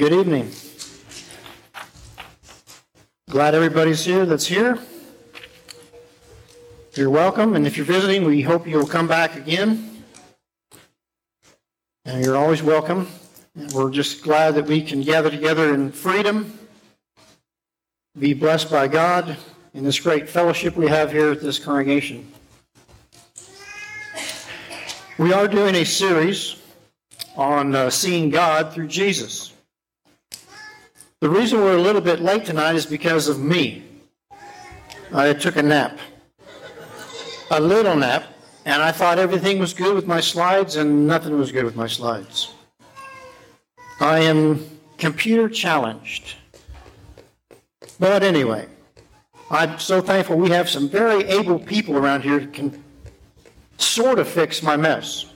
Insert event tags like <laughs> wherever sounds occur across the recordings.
Good evening. Glad everybody's here that's here. You're welcome, and if you're visiting, we hope you'll come back again. And you're always welcome. And we're just glad that we can gather together in freedom, be blessed by God in this great fellowship we have here at this congregation. We are doing a series on uh, seeing God through Jesus. The reason we're a little bit late tonight is because of me. I took a nap, a little nap, and I thought everything was good with my slides, and nothing was good with my slides. I am computer challenged. But anyway, I'm so thankful we have some very able people around here who can sort of fix my mess.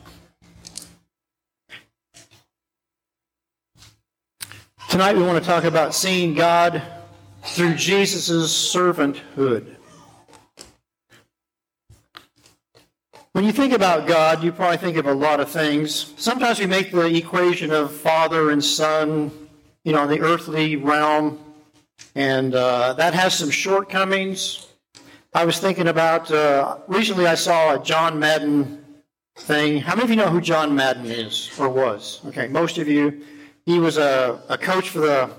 Tonight we want to talk about seeing God through Jesus' servanthood. When you think about God, you probably think of a lot of things. Sometimes we make the equation of Father and Son, you know, in the earthly realm, and uh, that has some shortcomings. I was thinking about, uh, recently I saw a John Madden thing. How many of you know who John Madden is or was? Okay, most of you. He was a, a coach for the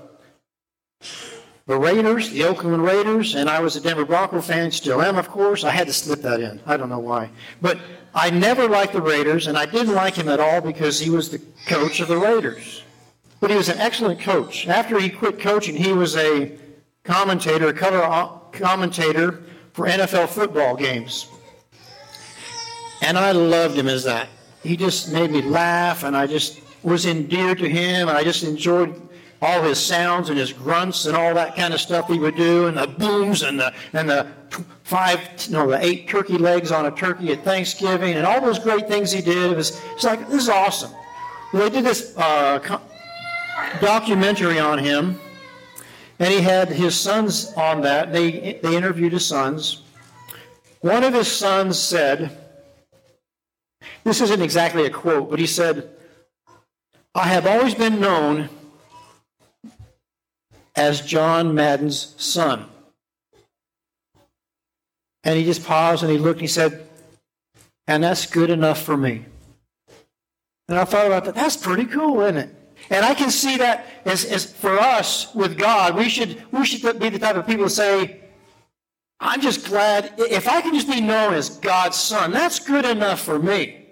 the Raiders, the Oakland Raiders, and I was a Denver Bronco fan, still am, of course. I had to slip that in. I don't know why. But I never liked the Raiders, and I didn't like him at all because he was the coach of the Raiders. But he was an excellent coach. After he quit coaching, he was a commentator, a color uh, commentator for NFL football games. And I loved him as that. He just made me laugh, and I just was endeared to him, and I just enjoyed all his sounds and his grunts and all that kind of stuff he would do, and the booms and the and the five, no, the eight turkey legs on a turkey at Thanksgiving, and all those great things he did. It was it's like this is awesome. They did this uh, documentary on him, and he had his sons on that. They they interviewed his sons. One of his sons said, "This isn't exactly a quote, but he said." I have always been known as John Madden's son. And he just paused and he looked and he said, And that's good enough for me. And I thought about that. That's pretty cool, isn't it? And I can see that as, as for us with God, we should, we should be the type of people to say, I'm just glad if I can just be known as God's son, that's good enough for me.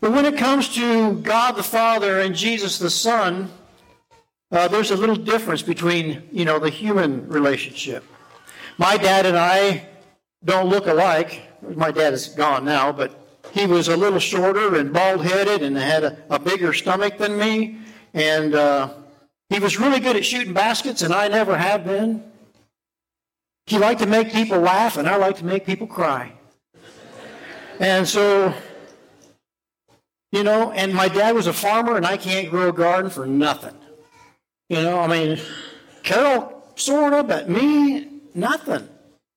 But when it comes to God the Father and Jesus the Son, uh, there's a little difference between, you know, the human relationship. My dad and I don't look alike. My dad is gone now, but he was a little shorter and bald headed and had a, a, bigger stomach than me. And uh, he was really good at shooting baskets, and I never have been. He liked to make people laugh, and I like to make people cry. And so, you know, and my dad was a farmer, and I can't grow a garden for nothing. You know, I mean, Carol, sort of, but me, nothing.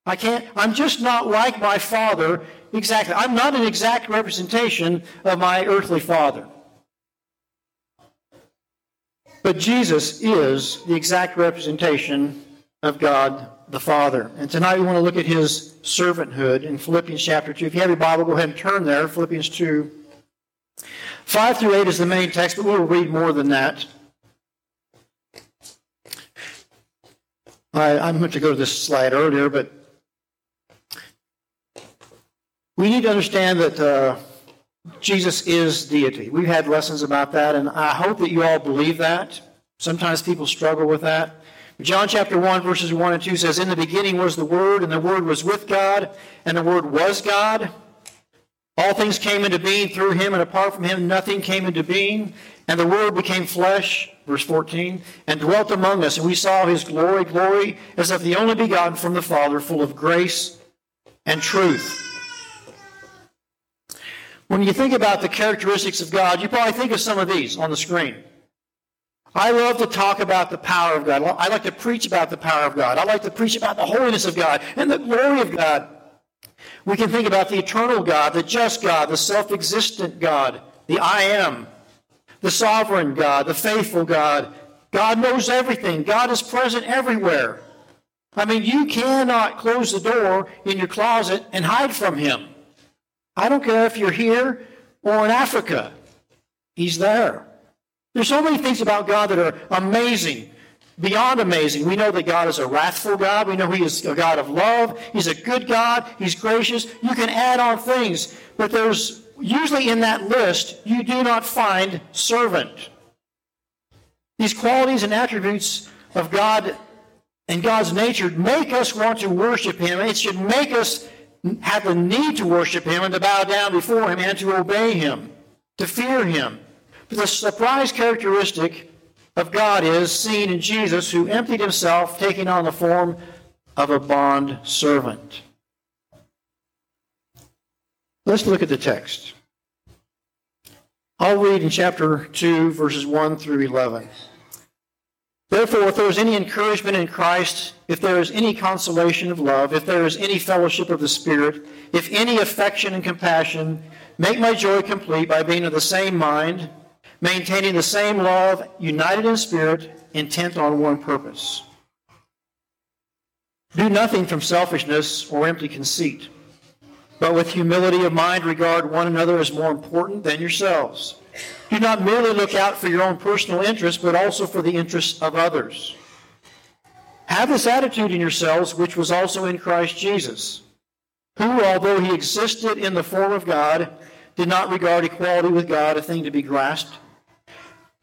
I can't, I'm just not like my father exactly. I'm not an exact representation of my earthly father. But Jesus is the exact representation of God the Father. And tonight we want to look at his servanthood in Philippians chapter 2. If you have your Bible, go ahead and turn there. Philippians 2. 5 through 8 is the main text, but we'll read more than that. I, I meant to go to this slide earlier, but we need to understand that uh, Jesus is deity. We've had lessons about that, and I hope that you all believe that. Sometimes people struggle with that. John chapter 1, verses 1 and 2 says, In the beginning was the Word, and the Word was with God, and the Word was God. All things came into being through him, and apart from him, nothing came into being. And the Word became flesh, verse 14, and dwelt among us, and we saw his glory, glory as of the only begotten from the Father, full of grace and truth. When you think about the characteristics of God, you probably think of some of these on the screen. I love to talk about the power of God. I like to preach about the power of God. I like to preach about the holiness of God and the glory of God. We can think about the eternal God, the just God, the self existent God, the I am, the sovereign God, the faithful God. God knows everything. God is present everywhere. I mean, you cannot close the door in your closet and hide from Him. I don't care if you're here or in Africa. He's there. There's so many things about God that are amazing, beyond amazing. We know that God is a wrathful God. We know He is a God of love. He's a good God. He's gracious. You can add on things, but there's usually in that list, you do not find servant. These qualities and attributes of God and God's nature make us want to worship Him. It should make us have the need to worship Him and to bow down before Him and to obey Him, to fear Him. But the surprise characteristic of God is seen in Jesus, who emptied Himself, taking on the form of a bond servant. Let's look at the text. I'll read in chapter 2, verses 1 through 11. Therefore, if there is any encouragement in Christ, if there is any consolation of love, if there is any fellowship of the Spirit, if any affection and compassion, make my joy complete by being of the same mind, maintaining the same love, united in spirit, intent on one purpose. Do nothing from selfishness or empty conceit, but with humility of mind regard one another as more important than yourselves. Do not merely look out for your own personal interests, but also for the interests of others. Have this attitude in yourselves, which was also in Christ Jesus, who, although he existed in the form of God, did not regard equality with God a thing to be grasped,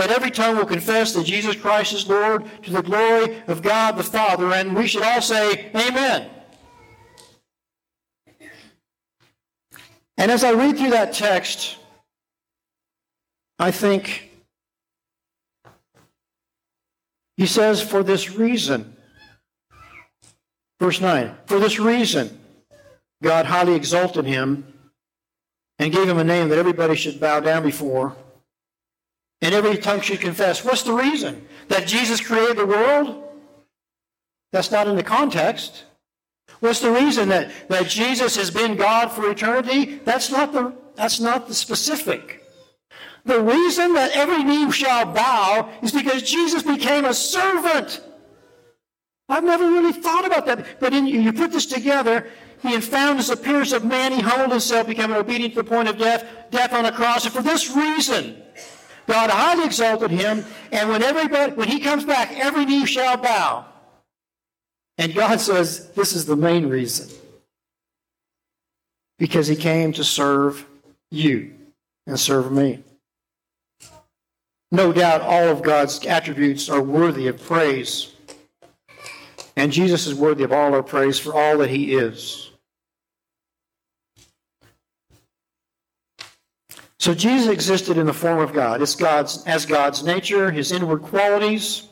that every tongue will confess that Jesus Christ is Lord to the glory of God the Father. And we should all say, Amen. And as I read through that text, I think He says, for this reason. Verse 9, for this reason, God highly exalted him and gave him a name that everybody should bow down before and every tongue should confess. What's the reason? That Jesus created the world? That's not in the context. What's the reason that, that Jesus has been God for eternity? That's not the, that's not the specific. The reason that every knee shall bow is because Jesus became a servant. I've never really thought about that. But in, you put this together, he had found his appearance of man, he humbled himself, becoming obedient to the point of death, death on a cross. And for this reason, God highly exalted him, and when everybody when he comes back, every knee shall bow. And God says, This is the main reason. Because he came to serve you and serve me. No doubt all of God's attributes are worthy of praise. And Jesus is worthy of all our praise for all that he is. So Jesus existed in the form of God. It's God's as God's nature, his inward qualities.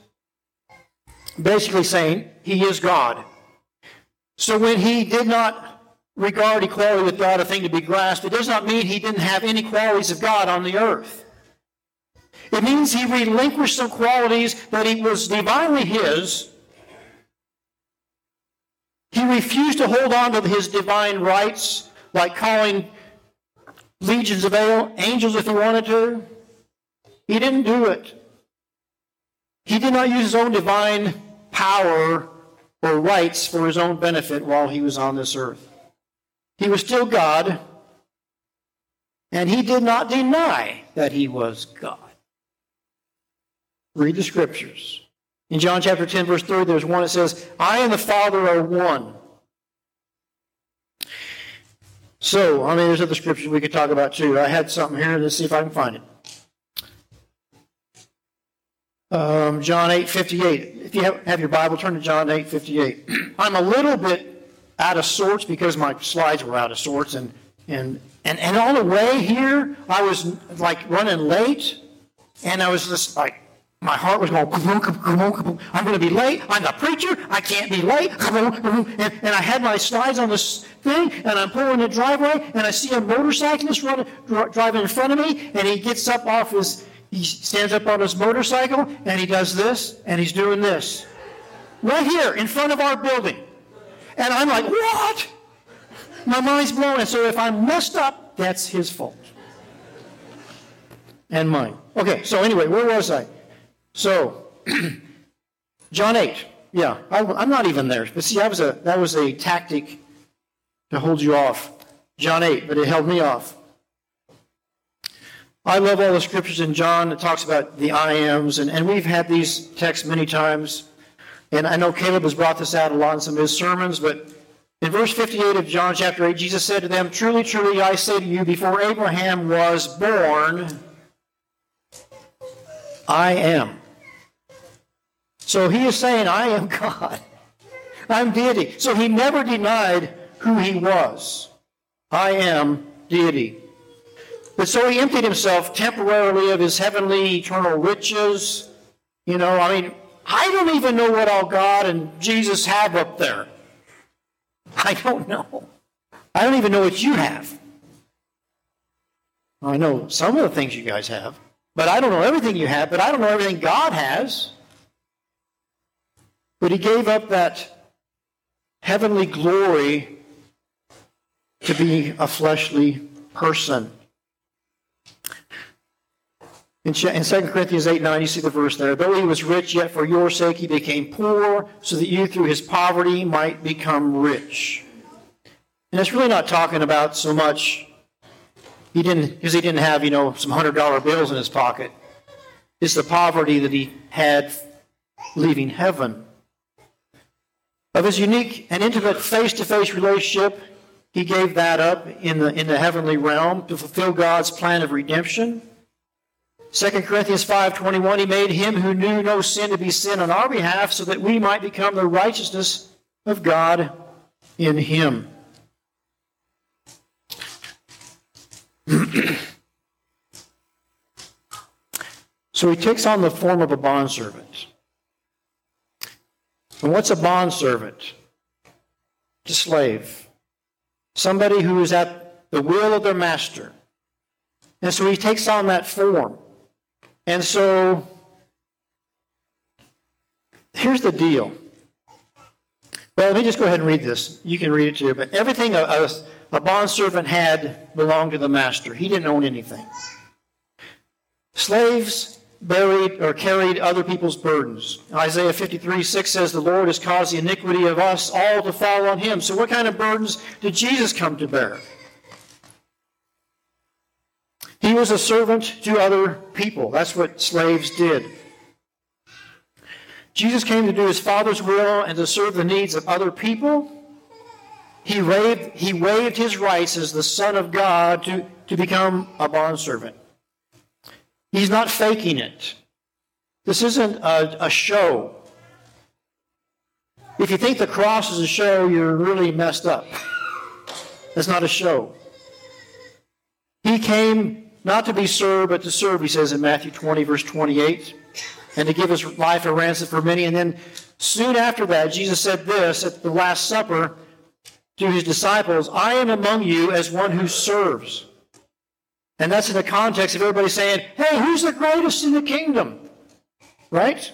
Basically saying he is God. So when he did not regard equality with God a thing to be grasped, it does not mean he didn't have any qualities of God on the earth. It means he relinquished some qualities that he was divinely his. He refused to hold on to his divine rights, like calling legions of angels if he wanted to. He didn't do it. He did not use his own divine power or rights for his own benefit while he was on this earth. He was still God, and he did not deny that he was God. Read the scriptures. In John chapter 10, verse 3, there's one that says, I and the Father are one. So, I mean, there's other scriptures we could talk about too. I had something here. Let's see if I can find it. Um, John 8, 58. If you have, have your Bible, turn to John 8, 58. <clears throat> I'm a little bit out of sorts because my slides were out of sorts. And, and, and, and on the way here, I was like running late. And I was just like, my heart was going, I'm going to be late. I'm the preacher. I can't be late. And, and, I had my slides on this thing, and I'm pulling the driveway, and I see a motorcyclist run, driving in front of me, and he gets up off his, he stands up on his motorcycle, and he does this, and he's doing this. Right here, in front of our building. And I'm like, what? My mind's blown. And so if I'm messed up, that's his fault. And mine. Okay, so anyway, where was I? So, <clears throat> John 8. Yeah, I, am not even there. But see, that was, a, that was a tactic to hold you off. John 8, but it held me off. I love all the scriptures in John that talks about the I ams, and, and we've had these texts many times. And I know Caleb has brought this out a lot in some of his sermons, but in verse 58 of John chapter 8, Jesus said to them, Truly, truly, I say to you, before Abraham was born, I am. So he is saying, I am <laughs> God. I'm deity. So he never denied who he was. I am deity. But so he emptied himself temporarily of his heavenly, eternal riches. You know, I mean, I don't even know what all God and Jesus have up there. I don't know. I don't even know what you have. I know some of the things you guys have, but I don't know everything you have, but I don't know everything God has. But he gave up that heavenly glory to be a fleshly person. In, 2 Corinthians 8 9, you see the verse there. Though he was rich, yet for your sake he became poor, so that you through his poverty might become rich. And it's really not talking about so much, he didn't, because he didn't have, you know, some hundred dollar bills in his pocket. It's the poverty that he had leaving heaven of his unique and intimate face to face relationship, he gave that up in the, in the heavenly realm to fulfill God's plan of redemption. 2 Corinthians 5:21 he made him who knew no sin to be sin on our behalf so that we might become the righteousness of God in him. <clears throat> so he takes on the form of a bondservant. And what's a bondservant? A slave. Somebody who is at the will of their master. And so he takes on that form. And so here's the deal. Well, let me just go ahead and read this. You can read it too. But everything a, a, a bondservant had belonged to the master. He didn't own anything. Slaves buried or carried other people's burdens. Isaiah 53 6 says, The Lord has caused the iniquity of us all to fall on him. So, what kind of burdens did Jesus come to bear? He was a servant to other people. That's what slaves did. Jesus came to do his Father's will and to serve the needs of other people. He waived, he waived his rights as the Son of God to, to become a bondservant. He's not faking it. This isn't a, a show. If you think the cross is a show, you're really messed up. It's not a show. He came not to be served, but to serve, he says in Matthew 20, verse 28, and to give his life a ransom for many. And then soon after that, Jesus said this at the Last Supper to his disciples I am among you as one who serves. And that's in the context of everybody saying, hey, who's the greatest in the kingdom? Right?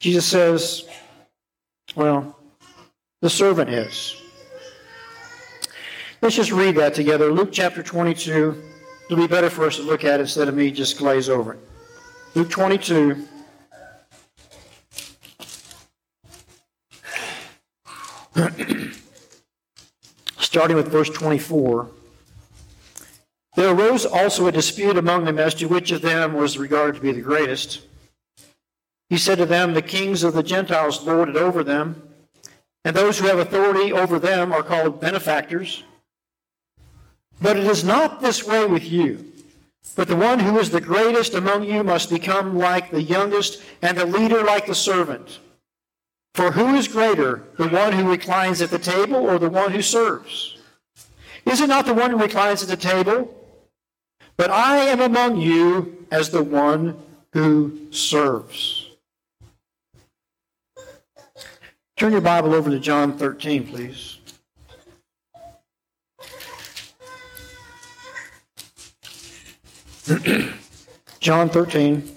Jesus says, well, the servant is. Let's just read that together. Luke chapter 22. It'll be better for us to look at it instead of me just glaze over it. Luke 22. <clears throat> Starting with verse 24. There arose also a dispute among them as to which of them was regarded to be the greatest. He said to them, The kings of the Gentiles lord it over them, and those who have authority over them are called benefactors. But it is not this way with you. But the one who is the greatest among you must become like the youngest, and the leader like the servant. For who is greater, the one who reclines at the table or the one who serves? Is it not the one who reclines at the table? But I am among you as the one who serves. Turn your Bible over to John 13, please. <clears throat> John 13.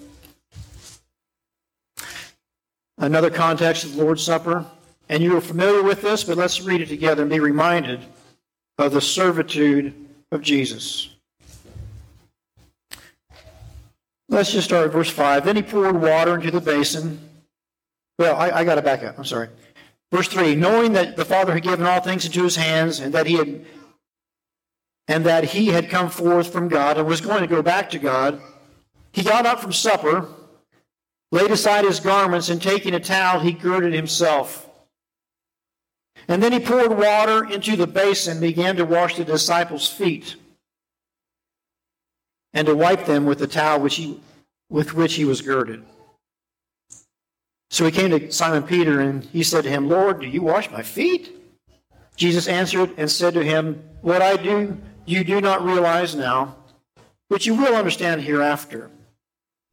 Another context of the Lord's Supper. And you are familiar with this, but let's read it together and be reminded of the servitude of Jesus. Let's just start at verse 5. Then he poured water into the basin. Well, I, I got to back up. I'm sorry. Verse 3 Knowing that the Father had given all things into his hands, and that he had and that he had come forth from God and was going to go back to God, he got up from supper, laid aside his garments, and taking a towel, he girded himself. And then he poured water into the basin and began to wash the disciples' feet and to wipe them with the towel which he, with which he was girded. So he came to Simon Peter and he said to him, Lord, do you wash my feet? Jesus answered and said to him, What I do, you do not realize now, but you will understand hereafter.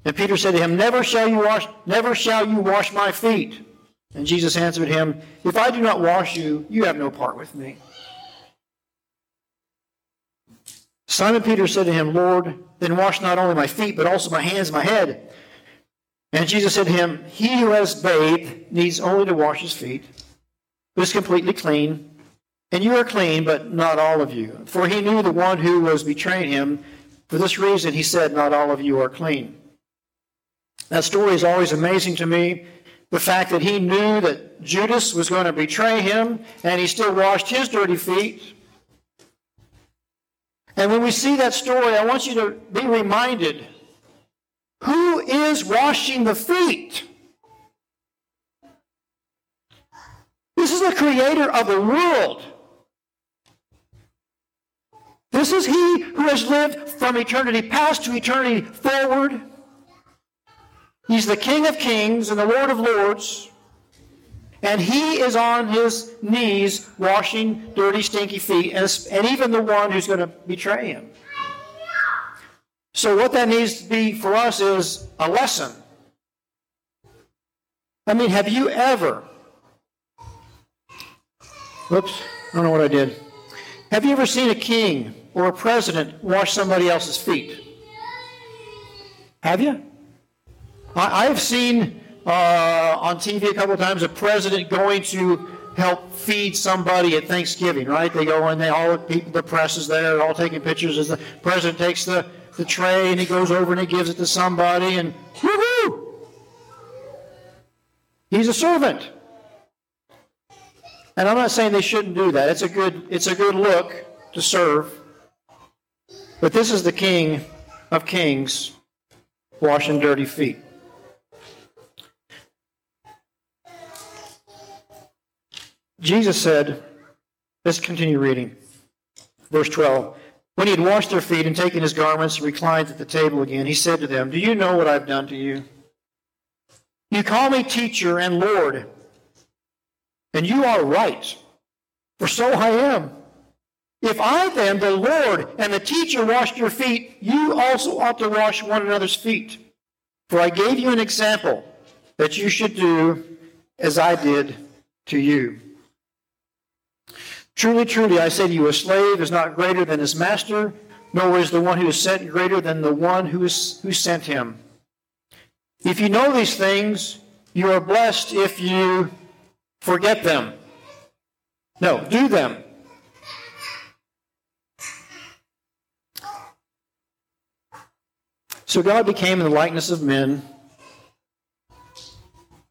And Peter said to him, Never shall you wash, never shall you wash my feet. And Jesus answered him, If I do not wash you, you have no part with me. Simon Peter said to him, Lord, then wash not only my feet, but also my hands and my head. And Jesus said to him, He who has bathed needs only to wash his feet, but is completely clean. And you are clean, but not all of you. For he knew the one who was betraying him. For this reason, he said, Not all of you are clean. That story is always amazing to me. The fact that he knew that Judas was going to betray him, and he still washed his dirty feet. And when we see that story, I want you to be reminded who is washing the feet? This is the creator of the world. This is he who has lived from eternity past to eternity forward. He's the King of kings and the Lord of lords. And he is on his knees washing dirty, stinky feet, and, and even the one who's going to betray him. So, what that needs to be for us is a lesson. I mean, have you ever, whoops, I don't know what I did. Have you ever seen a king or a president wash somebody else's feet? Have you? I, have seen uh, on TV a couple of times a president going to help feed somebody at Thanksgiving, right? They go and they all people, the press is there, all taking pictures as the president takes the, the tray and he goes over and he gives it to somebody and woohoo! He's a servant. And I'm not saying they shouldn't do that. It's a good it's a good look to serve. But this is the King of Kings washing dirty feet. Jesus said, let's continue reading. Verse 12. When he had washed their feet and taken his garments and reclined at the table again, he said to them, Do you know what I've done to you? You call me teacher and Lord, and you are right, for so I am. If I then, the Lord and the teacher, washed your feet, you also ought to wash one another's feet. For I gave you an example that you should do as I did to you. Truly, truly, I say to you, a slave is not greater than his master, nor is the one who is sent greater than the one who, is, who sent him. If you know these things, you are blessed if you forget them. No, do them. So God became in the likeness of men,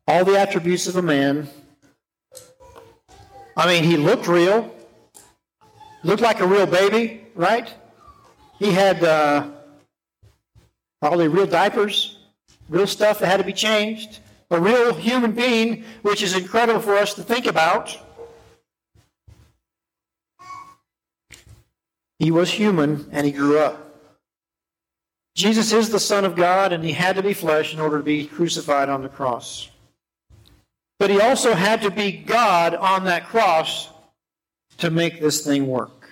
all the attributes of a man I mean, he looked real, looked like a real baby, right? He had uh, probably real diapers, real stuff that had to be changed, a real human being, which is incredible for us to think about. He was human and he grew up. Jesus is the Son of God and he had to be flesh in order to be crucified on the cross. But he also had to be God on that cross to make this thing work.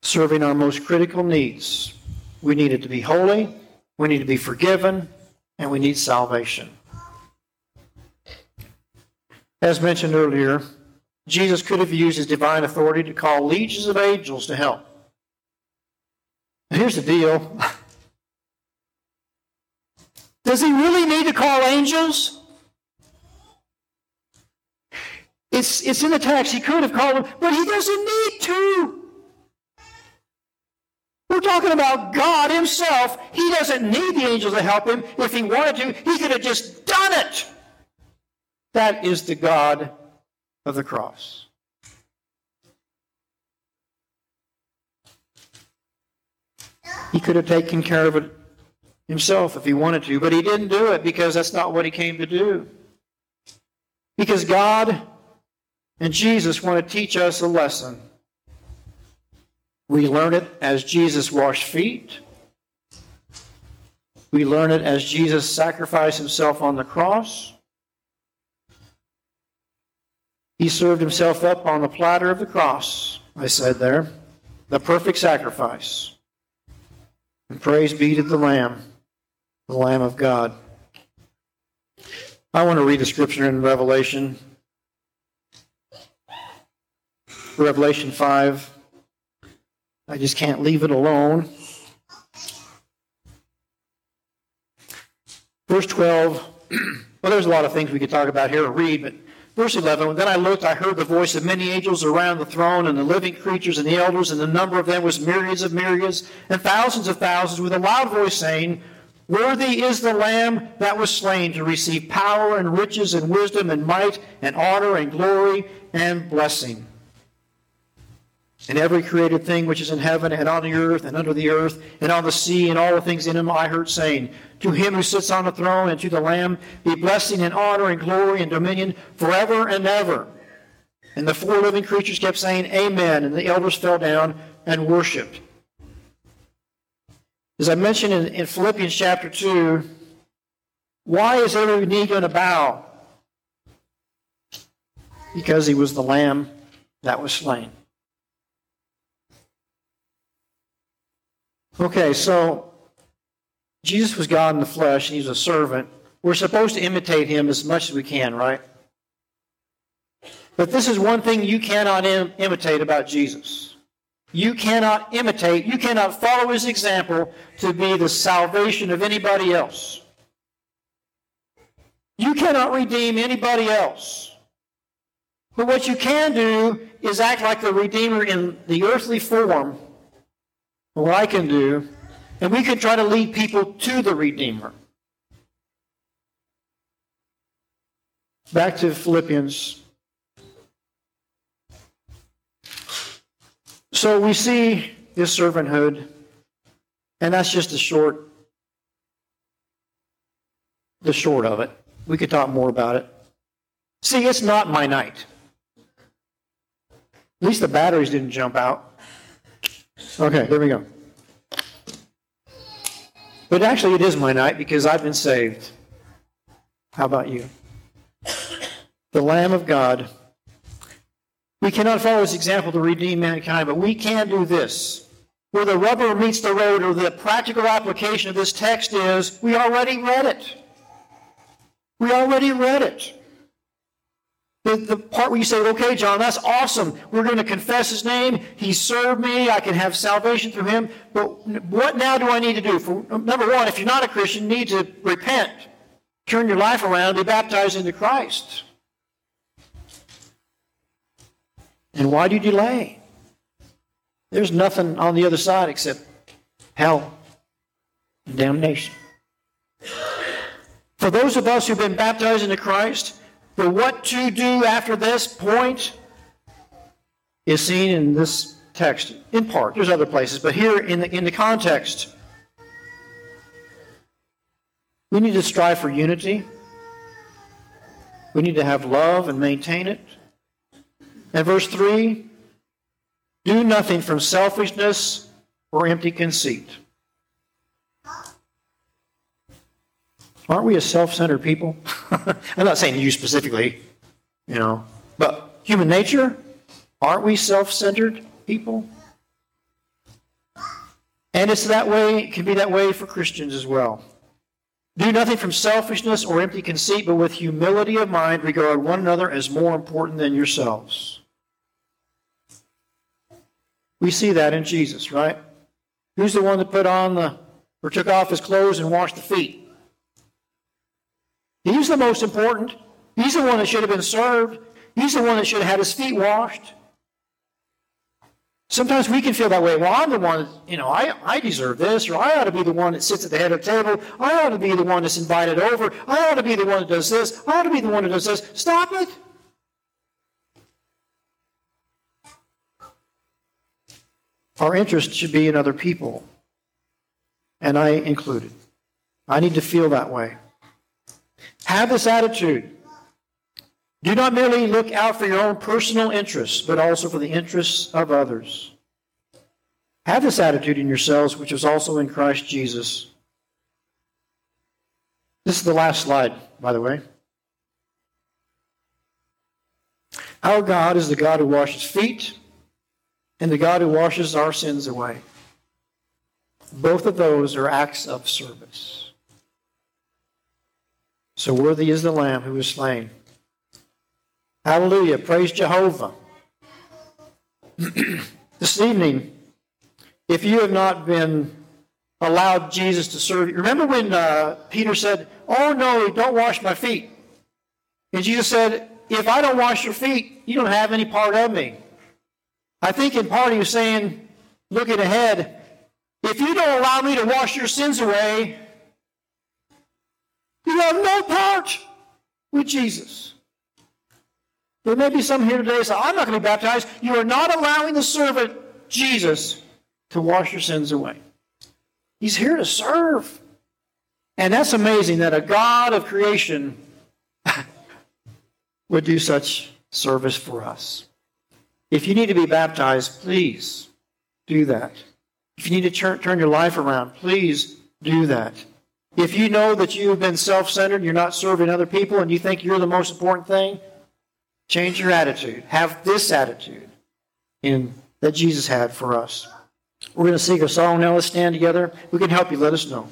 Serving our most critical needs we needed to be holy, we need to be forgiven, and we need salvation. As mentioned earlier, Jesus could have used his divine authority to call legions of angels to help. Here's the deal <laughs> Does he really need to call angels? It's, it's in the text. He could have called them, but he doesn't need to. We're talking about God Himself. He doesn't need the angels to help him. If He wanted to, He could have just done it. That is the God of the cross. He could have taken care of it himself if he wanted to, but he didn't do it because that's not what he came to do. Because God and Jesus want to teach us a lesson. We learn it as Jesus washed feet. We learn it as Jesus sacrificed himself on the cross. He served himself up on the platter of the cross, I said there, the perfect sacrifice. And praise be to the Lamb, the Lamb of God. I want to read a scripture in Revelation. Revelation 5. I just can't leave it alone. Verse 12. <clears throat> well, there's a lot of things we could talk about here or read, but Verse 11 Then I looked, I heard the voice of many angels around the throne, and the living creatures and the elders, and the number of them was myriads of myriads, and thousands of thousands, with a loud voice saying, Worthy is the Lamb that was slain to receive power and riches and wisdom and might and honor and glory and blessing. And every created thing which is in heaven and on the earth and under the earth and on the sea and all the things in them I heard saying, To him who sits on the throne and to the Lamb be blessing and honor and glory and dominion forever and ever. And the four living creatures kept saying, Amen. And the elders fell down and worshiped. As I mentioned in, in Philippians chapter 2, why is every knee going to bow? Because he was the Lamb that was slain. Okay, so Jesus was God in the flesh, and he's a servant. We're supposed to imitate him as much as we can, right? But this is one thing you cannot Im- imitate about Jesus. You cannot imitate, you cannot follow his example to be the salvation of anybody else. You cannot redeem anybody else. But what you can do is act like the Redeemer in the earthly form what I can do, and we can try to lead people to the Redeemer. Back to Philippians. So we see this servanthood, and that's just the short, the short of it. We could talk more about it. See, it's not my night. At least the batteries didn't jump out. Okay, there we go. But actually, it is my night because I've been saved. How about you? The Lamb of God. We cannot follow his example to redeem mankind, but we can do this. Where the rubber meets the road, or the practical application of this text is, we already read it. We already read it. The, the part where you say, okay, John, that's awesome. We're going to confess his name. He served me. I can have salvation through him. But what now do I need to do? For, number one, if you're not a Christian, you need to repent, turn your life around, be baptized into Christ. And why do you delay? There's nothing on the other side except hell and damnation. For those of us who've been baptized into Christ, the what to do after this point is seen in this text, in part. There's other places, but here in the, in the context, we need to strive for unity. We need to have love and maintain it. And verse 3 do nothing from selfishness or empty conceit. Aren't we a self centered people? <laughs> I'm not saying you specifically, you know, but human nature, aren't we self centered people? And it's that way, it can be that way for Christians as well. Do nothing from selfishness or empty conceit, but with humility of mind regard one another as more important than yourselves. We see that in Jesus, right? Who's the one that put on the, or took off his clothes and washed the feet? He's the most important. He's the one that should have been served. He's the one that should have had his feet washed. Sometimes we can feel that way. Well, I'm the one, you know, I, I deserve this, or I ought to be the one that sits at the head of the table. I ought to be the one that's invited over. I ought to be the one that does this. I ought to be the one that does this. Stop it. Our interest should be in other people, and I included. I need to feel that way. Have this attitude. Do not merely look out for your own personal interests, but also for the interests of others. Have this attitude in yourselves, which is also in Christ Jesus. This is the last slide, by the way. Our God is the God who washes feet and the God who washes our sins away. Both of those are acts of service. So worthy is the Lamb who was slain. Hallelujah. Praise Jehovah. <clears throat> this evening, if you have not been allowed Jesus to serve you, remember when uh, Peter said, Oh, no, don't wash my feet. And Jesus said, If I don't wash your feet, you don't have any part of me. I think in part he was saying, looking ahead, if you don't allow me to wash your sins away, you have no part with Jesus. There may be some here today say, I'm not going to be baptized. You are not allowing the servant, Jesus, to wash your sins away. He's here to serve. And that's amazing that a God of creation <laughs> would do such service for us. If you need to be baptized, please do that. If you need to turn, your life around, please do that. If you know that you have been self centered, you're not serving other people, and you think you're the most important thing, Change your attitude. Have this attitude in that Jesus had for us. We're going to sing a song now. Let's stand together. We can help you. Let us know.